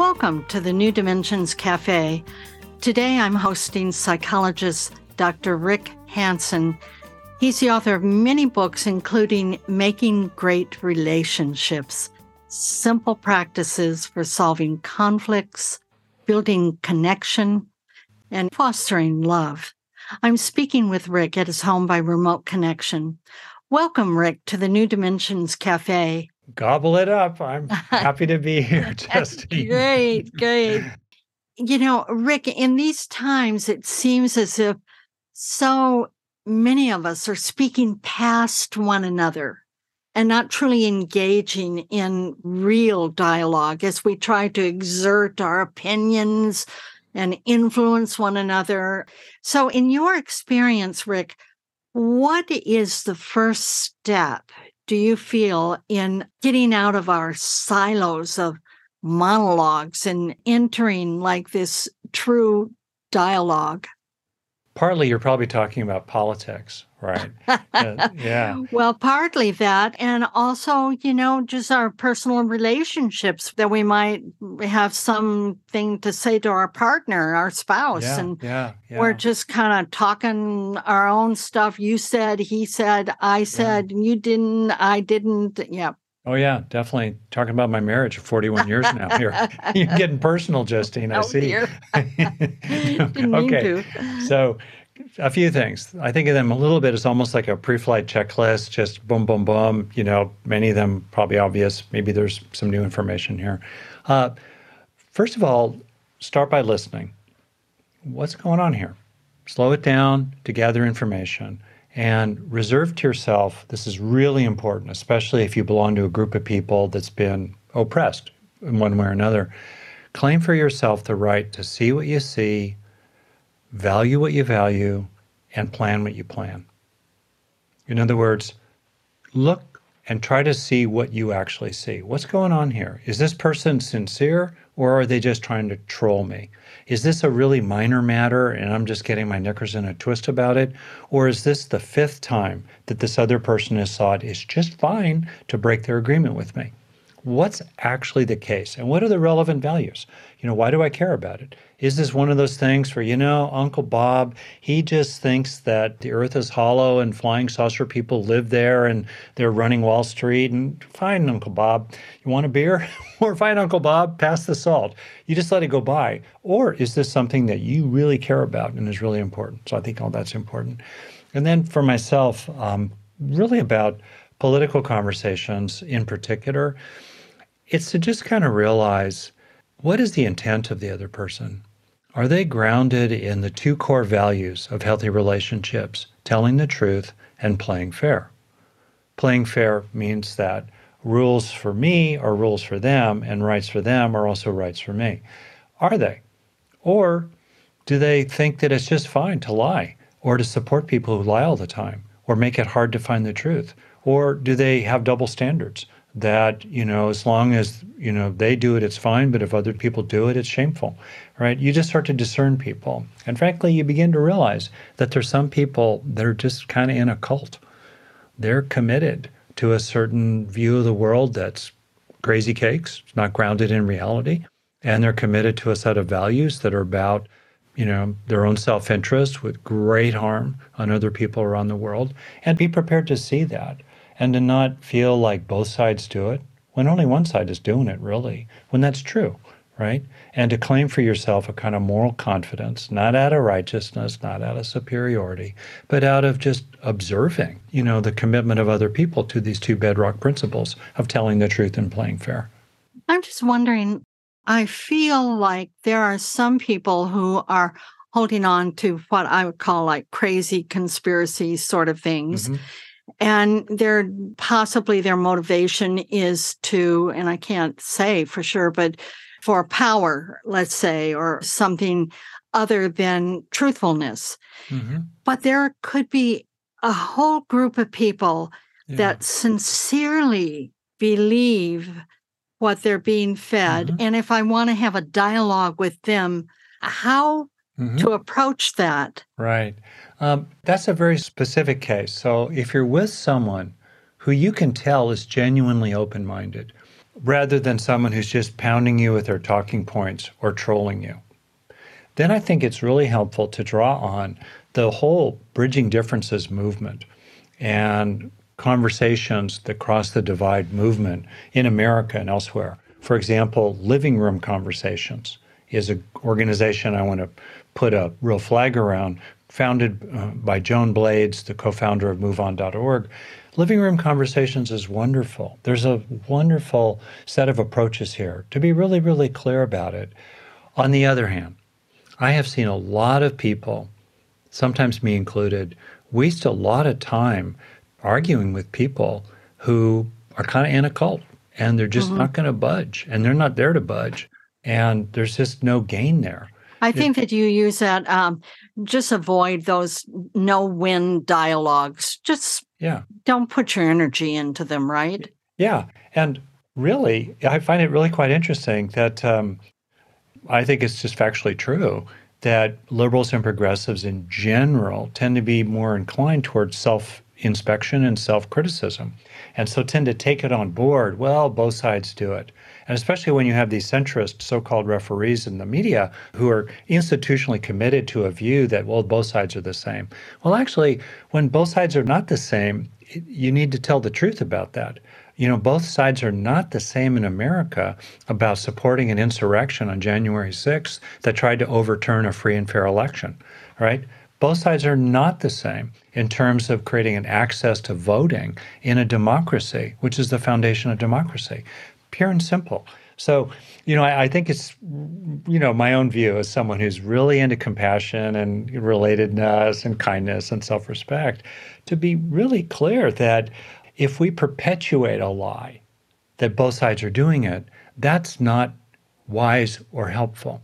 Welcome to the New Dimensions Cafe. Today I'm hosting psychologist Dr. Rick Hanson. He's the author of many books, including Making Great Relationships Simple Practices for Solving Conflicts, Building Connection, and Fostering Love. I'm speaking with Rick at his home by remote connection. Welcome, Rick, to the New Dimensions Cafe gobble it up. I'm happy to be here, Justine. great, great. You know, Rick, in these times, it seems as if so many of us are speaking past one another and not truly engaging in real dialogue as we try to exert our opinions and influence one another. So, in your experience, Rick, what is the first step do you feel in getting out of our silos of monologues and entering like this true dialogue? Partly, you're probably talking about politics, right? uh, yeah. Well, partly that. And also, you know, just our personal relationships that we might have something to say to our partner, our spouse. Yeah, and yeah, yeah. we're just kind of talking our own stuff. You said, he said, I said, you didn't, I didn't. Yeah. Oh yeah, definitely talking about my marriage for 41 years now. Here, you're getting personal, Justine. I oh, see. okay, so a few things. I think of them a little bit as almost like a pre-flight checklist, just boom, boom, boom. You know, many of them probably obvious. Maybe there's some new information here. Uh, first of all, start by listening. What's going on here? Slow it down to gather information and reserve to yourself. This is really important, especially if you belong to a group of people that's been oppressed in one way or another. Claim for yourself the right to see what you see, value what you value, and plan what you plan. In other words, look and try to see what you actually see. What's going on here? Is this person sincere or are they just trying to troll me? Is this a really minor matter and I'm just getting my knickers in a twist about it? Or is this the fifth time that this other person has thought it's just fine to break their agreement with me? What's actually the case? And what are the relevant values? You know, why do I care about it? Is this one of those things where, you know, Uncle Bob, he just thinks that the earth is hollow and flying saucer people live there and they're running Wall Street? And fine, Uncle Bob, you want a beer? or fine, Uncle Bob, pass the salt. You just let it go by. Or is this something that you really care about and is really important? So I think all that's important. And then for myself, um, really about political conversations in particular, it's to just kind of realize what is the intent of the other person? Are they grounded in the two core values of healthy relationships, telling the truth and playing fair? Playing fair means that rules for me are rules for them, and rights for them are also rights for me. Are they? Or do they think that it's just fine to lie or to support people who lie all the time or make it hard to find the truth? Or do they have double standards? That you know as long as you know they do it it's fine but if other people do it it's shameful right? You just start to discern people. And frankly you begin to realize that there's some people that are just kind of in a cult. They're committed to a certain view of the world that's crazy cakes it's not grounded in reality and they're committed to a set of values that are about you know their own self-interest with great harm on other people around the world. And be prepared to see that and to not feel like both sides do it when only one side is doing it, really, when that's true, right? And to claim for yourself a kind of moral confidence, not out of righteousness, not out of superiority, but out of just observing, you know, the commitment of other people to these two bedrock principles of telling the truth and playing fair. I'm just wondering, I feel like there are some people who are holding on to what I would call like crazy conspiracy sort of things. Mm-hmm and their possibly their motivation is to and i can't say for sure but for power, let's say, or something other than truthfulness. Mm-hmm. But there could be a whole group of people yeah. that sincerely believe what they're being fed. Mm-hmm. And if I want to have a dialogue with them, how mm-hmm. to approach that? Right. Um, that's a very specific case. So if you're with someone who you can tell is genuinely open minded, rather than someone who's just pounding you with their talking points or trolling you, then I think it's really helpful to draw on the whole Bridging Differences movement and conversations that cross the divide movement in America and elsewhere. For example, Living Room Conversations is an organization I want to put a real flag around, founded uh, by Joan Blades, the co founder of MoveOn.org. Living Room Conversations is wonderful. There's a wonderful set of approaches here to be really, really clear about it. On the other hand, I have seen a lot of people, sometimes me included, waste a lot of time arguing with people who are kind of in a cult and they're just mm-hmm. not going to budge and they're not there to budge. And there's just no gain there. I think that you use that. Um, just avoid those no win dialogues. Just yeah, don't put your energy into them. Right? Yeah, and really, I find it really quite interesting that um, I think it's just factually true that liberals and progressives in general tend to be more inclined towards self inspection and self criticism. And so tend to take it on board. Well, both sides do it. And especially when you have these centrist so called referees in the media who are institutionally committed to a view that, well, both sides are the same. Well, actually, when both sides are not the same, you need to tell the truth about that. You know, both sides are not the same in America about supporting an insurrection on January 6th that tried to overturn a free and fair election, right? Both sides are not the same in terms of creating an access to voting in a democracy, which is the foundation of democracy. Pure and simple. So, you know, I, I, think it's, you know, my own view as someone who's really into compassion and relatedness and kindness and self respect to be really clear that if we perpetuate a lie that both sides are doing it, that's not wise or helpful.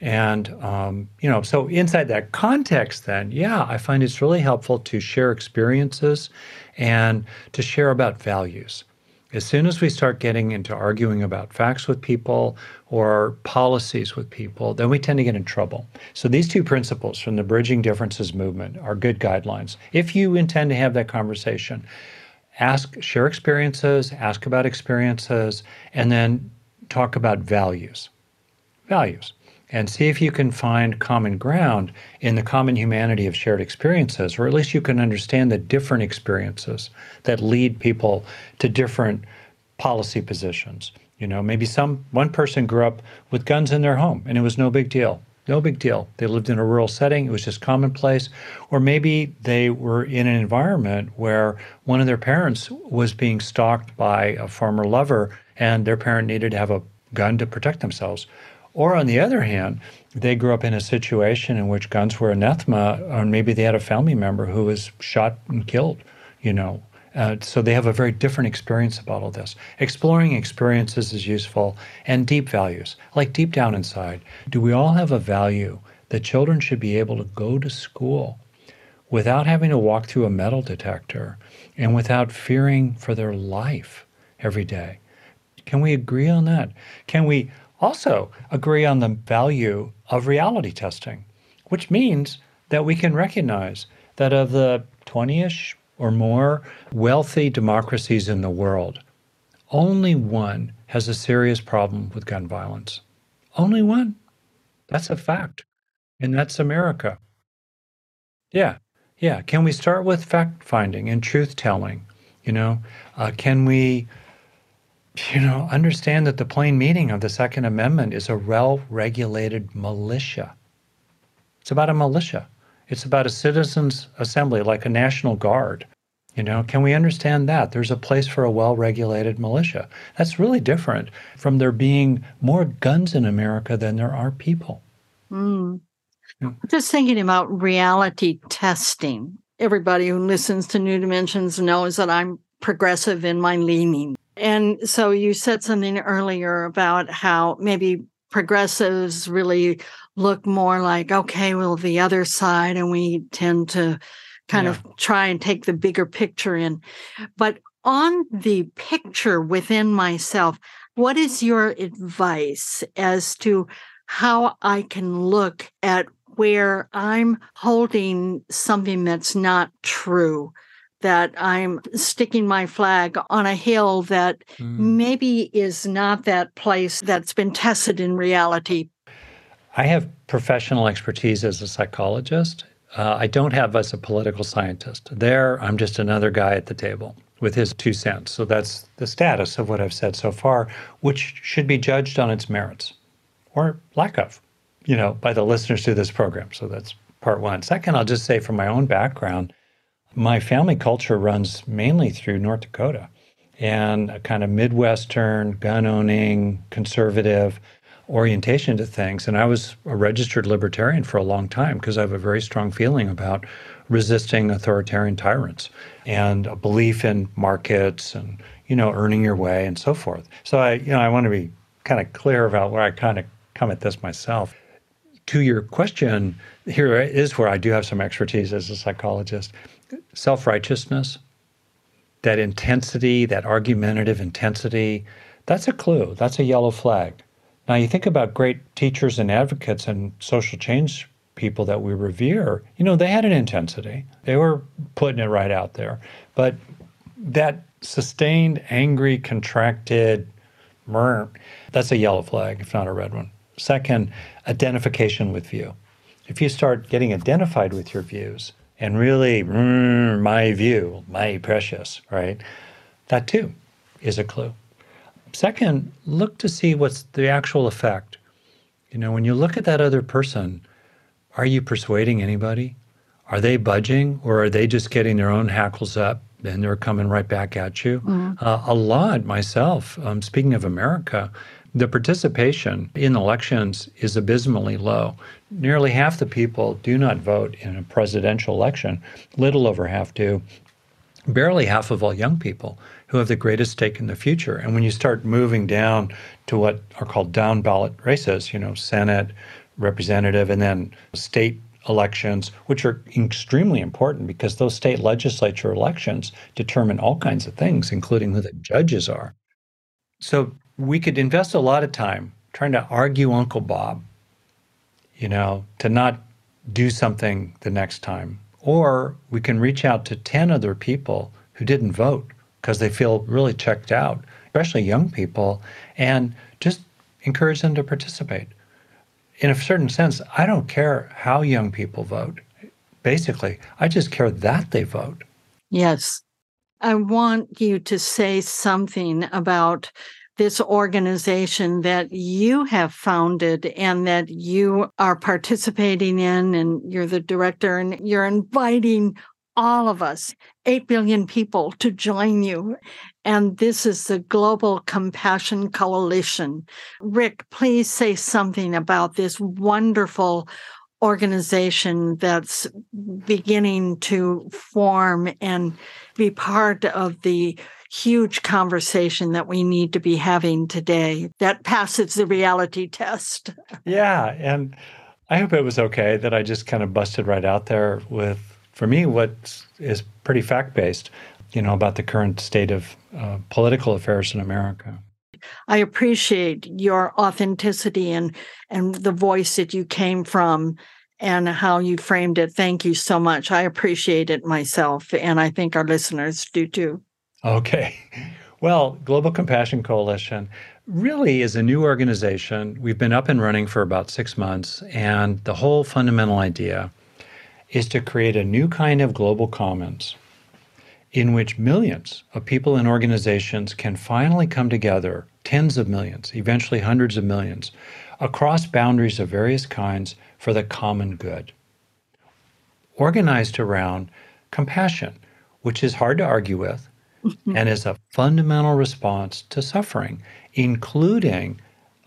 And, um, you know, so inside that context, then, yeah, I find it's really helpful to share experiences and to share about values. As soon as we start getting into arguing about facts with people or policies with people, then we tend to get in trouble. So, these two principles from the Bridging Differences movement are good guidelines. If you intend to have that conversation, ask, share experiences, ask about experiences, and then talk about values. Values. And see if you can find common ground in the common humanity of shared experiences, or at least you can understand the different experiences that lead people to different policy positions. You know, maybe some one person grew up with guns in their home and it was no big deal no big deal. They lived in a rural setting, it was just commonplace. Or maybe they were in an environment where one of their parents was being stalked by a former lover and their parent needed to have a gun to protect themselves. Or on the other hand, they grew up in a situation in which guns were anathema, or maybe they had a family member who was shot and killed, you know, uh, so they have a very different experience about all this. Exploring experiences is useful and deep values, like deep down inside. Do we all have a value that children should be able to go to school without having to walk through a metal detector and without fearing for their life every day? Can we agree on that? Can we also agree on the value of reality testing, which means that we can recognize that of the 20 ish or more wealthy democracies in the world, only one has a serious problem with gun violence. Only one. That's a fact. And that's America. Yeah. Yeah. Can we start with fact finding and truth telling? You know, uh, can we, you know, understand that the plain meaning of the Second Amendment is a well regulated militia? It's about a militia. It's about a citizens' assembly, like a national guard. You know, can we understand that? There's a place for a well regulated militia. That's really different from there being more guns in America than there are people. Mm. Yeah. Just thinking about reality testing. Everybody who listens to New Dimensions knows that I'm progressive in my leaning. And so you said something earlier about how maybe progressives really look more like, okay, well, the other side, and we tend to kind yeah. of try and take the bigger picture in. But on the picture within myself, what is your advice as to how I can look at where I'm holding something that's not true? That I'm sticking my flag on a hill that mm. maybe is not that place that's been tested in reality. I have professional expertise as a psychologist. Uh, I don't have as a political scientist. There, I'm just another guy at the table with his two cents. So that's the status of what I've said so far, which should be judged on its merits or lack of, you know, by the listeners to this program. So that's part one. Second, I'll just say from my own background, my family culture runs mainly through North Dakota and a kind of Midwestern, gun owning, conservative orientation to things. And I was a registered libertarian for a long time because I have a very strong feeling about resisting authoritarian tyrants and a belief in markets and you know earning your way and so forth. So I you know I want to be kind of clear about where I kind of come at this myself. To your question, here is where I do have some expertise as a psychologist. Self-righteousness, that intensity, that argumentative intensity, that's a clue. That's a yellow flag. Now you think about great teachers and advocates and social change people that we revere, you know, they had an intensity. They were putting it right out there. But that sustained, angry, contracted, that's a yellow flag, if not a red one. Second, identification with view. If you start getting identified with your views and really, mm, my view, my precious, right? That too is a clue. Second, look to see what's the actual effect. You know, when you look at that other person, are you persuading anybody? Are they budging or are they just getting their own hackles up and they're coming right back at you? Mm-hmm. Uh, a lot myself, um, speaking of America, the participation in elections is abysmally low. Nearly half the people do not vote in a presidential election, little over half do. Barely half of all young people who have the greatest stake in the future. And when you start moving down to what are called down ballot races, you know, Senate, representative, and then state elections, which are extremely important because those state legislature elections determine all kinds of things, including who the judges are. So we could invest a lot of time trying to argue Uncle Bob, you know, to not do something the next time. Or we can reach out to 10 other people who didn't vote because they feel really checked out, especially young people, and just encourage them to participate in a certain sense, I don't care how young people vote. Basically, I just care that they vote. Yes. I want you to say something about this organization that you have founded and that you are participating in, and you're the director, and you're inviting all of us, 8 billion people, to join you. And this is the Global Compassion Coalition. Rick, please say something about this wonderful organization that's beginning to form and be part of the huge conversation that we need to be having today that passes the reality test. Yeah. And I hope it was okay that I just kind of busted right out there with for me, what is pretty fact based, you know, about the current state of uh, political affairs in America. I appreciate your authenticity and and the voice that you came from and how you framed it. Thank you so much. I appreciate it myself, and I think our listeners do too. Okay. Well, Global Compassion Coalition really is a new organization. We've been up and running for about six months, and the whole fundamental idea is to create a new kind of global commons in which millions of people and organizations can finally come together, tens of millions, eventually hundreds of millions, across boundaries of various kinds for the common good. Organized around compassion, which is hard to argue with mm-hmm. and is a fundamental response to suffering, including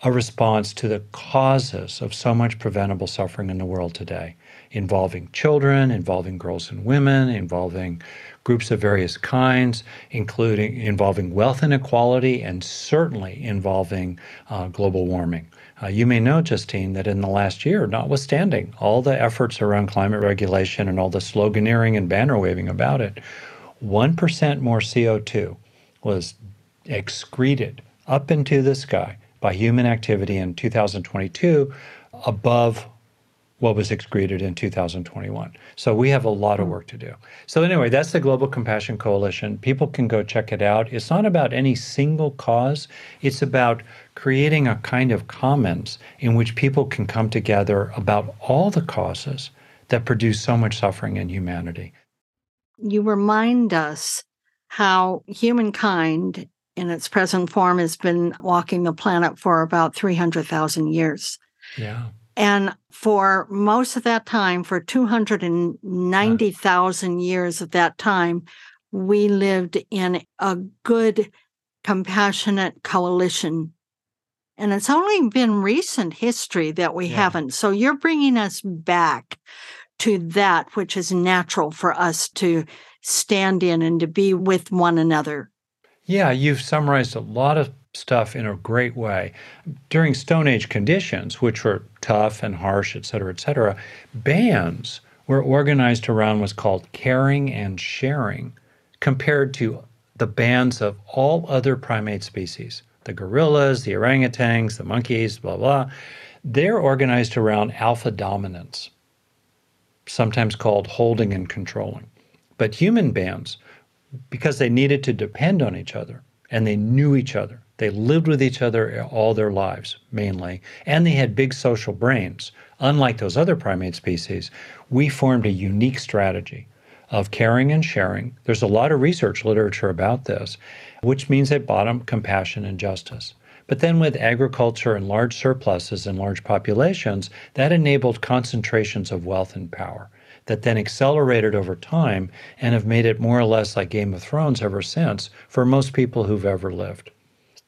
a response to the causes of so much preventable suffering in the world today involving children, involving girls and women, involving groups of various kinds, including involving wealth inequality and certainly involving uh, global warming. Uh, you may know, Justine, that in the last year, notwithstanding all the efforts around climate regulation and all the sloganeering and banner waving about it, 1% more CO2 was excreted up into the sky by human activity in 2022 above what was excreted in 2021. So we have a lot of work to do. So, anyway, that's the Global Compassion Coalition. People can go check it out. It's not about any single cause, it's about creating a kind of commons in which people can come together about all the causes that produce so much suffering in humanity. You remind us how humankind in its present form has been walking the planet for about 300,000 years. Yeah. And for most of that time, for 290,000 years of that time, we lived in a good, compassionate coalition. And it's only been recent history that we Yeah. haven't. So you're bringing us back to that which is natural for us to stand in and to be with one another. Yeah, you've summarized a lot of stuff in a great way. During Stone Age conditions, which were tough and harsh, et cetera, et cetera, bands were organized around what's called caring and sharing compared to the bands of all other primate species the gorillas, the orangutans, the monkeys, blah, blah. They're organized around alpha dominance, sometimes called holding and controlling. But human bands, because they needed to depend on each other and they knew each other, they lived with each other all their lives, mainly, and they had big social brains. Unlike those other primate species, we formed a unique strategy of caring and sharing. There's a lot of research literature about this, which means at bottom, compassion and justice. But then with agriculture and large surpluses and large populations, that enabled concentrations of wealth and power that then accelerated over time and have made it more or less like Game of Thrones ever since for most people who've ever lived.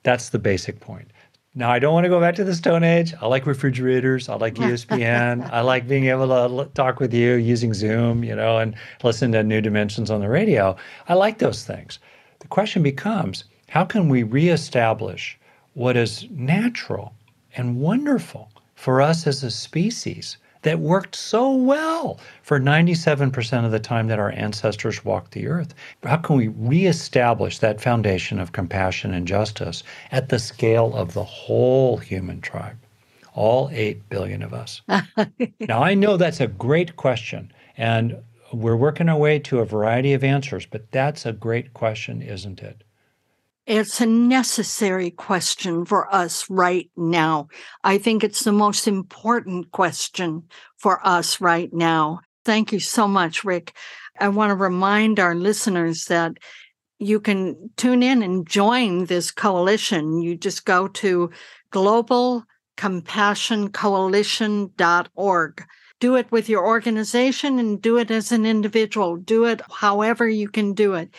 That's the basic point. Now, I don't want to go back to the Stone Age. I like refrigerators. I like ESPN. I like being able to talk with you using Zoom, you know, and listen to New Dimensions on the radio. I like those things. The question becomes how can we reestablish what is natural and wonderful for us as a species that worked so well for 97% of the time that our ancestors walked the earth. How can we reestablish that foundation of compassion and justice at the scale of the whole human tribe? All 8 billion of us. now, I know that's a great question, and we're working our way to a variety of answers, but that's a great question, isn't it? It's a necessary question for us right now. I think it's the most important question for us right now. Thank you so much, Rick. I want to remind our listeners that you can tune in and join this coalition. You just go to globalcompassioncoalition.org. Do it with your organization and do it as an individual. Do it however you can do it.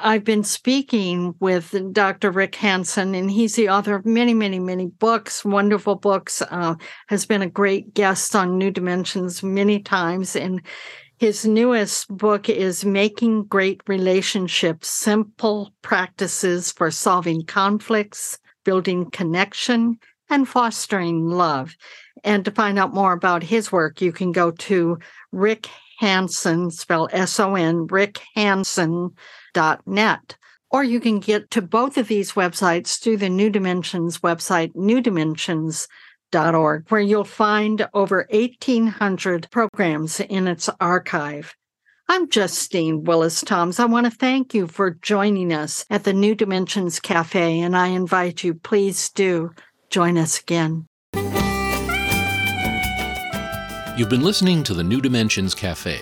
I've been speaking with Dr. Rick Hanson, and he's the author of many, many, many books, wonderful books. Uh, has been a great guest on New Dimensions many times, and his newest book is Making Great Relationships: Simple Practices for Solving Conflicts, Building Connection, and Fostering Love. And to find out more about his work, you can go to Rick Hanson, spell S O N, Rick Hanson net. Or you can get to both of these websites through the New Dimensions website, newdimensions.org, where you'll find over 1,800 programs in its archive. I'm Justine Willis Toms. I want to thank you for joining us at the New Dimensions Cafe, and I invite you, please do join us again. You've been listening to the New Dimensions Cafe.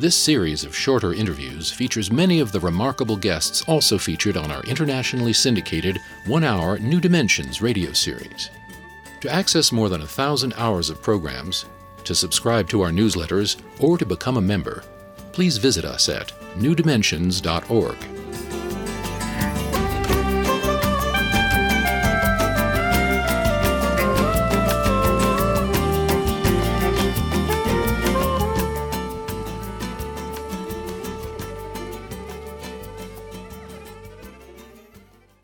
This series of shorter interviews features many of the remarkable guests also featured on our internationally syndicated one hour New Dimensions radio series. To access more than a thousand hours of programs, to subscribe to our newsletters, or to become a member, please visit us at newdimensions.org.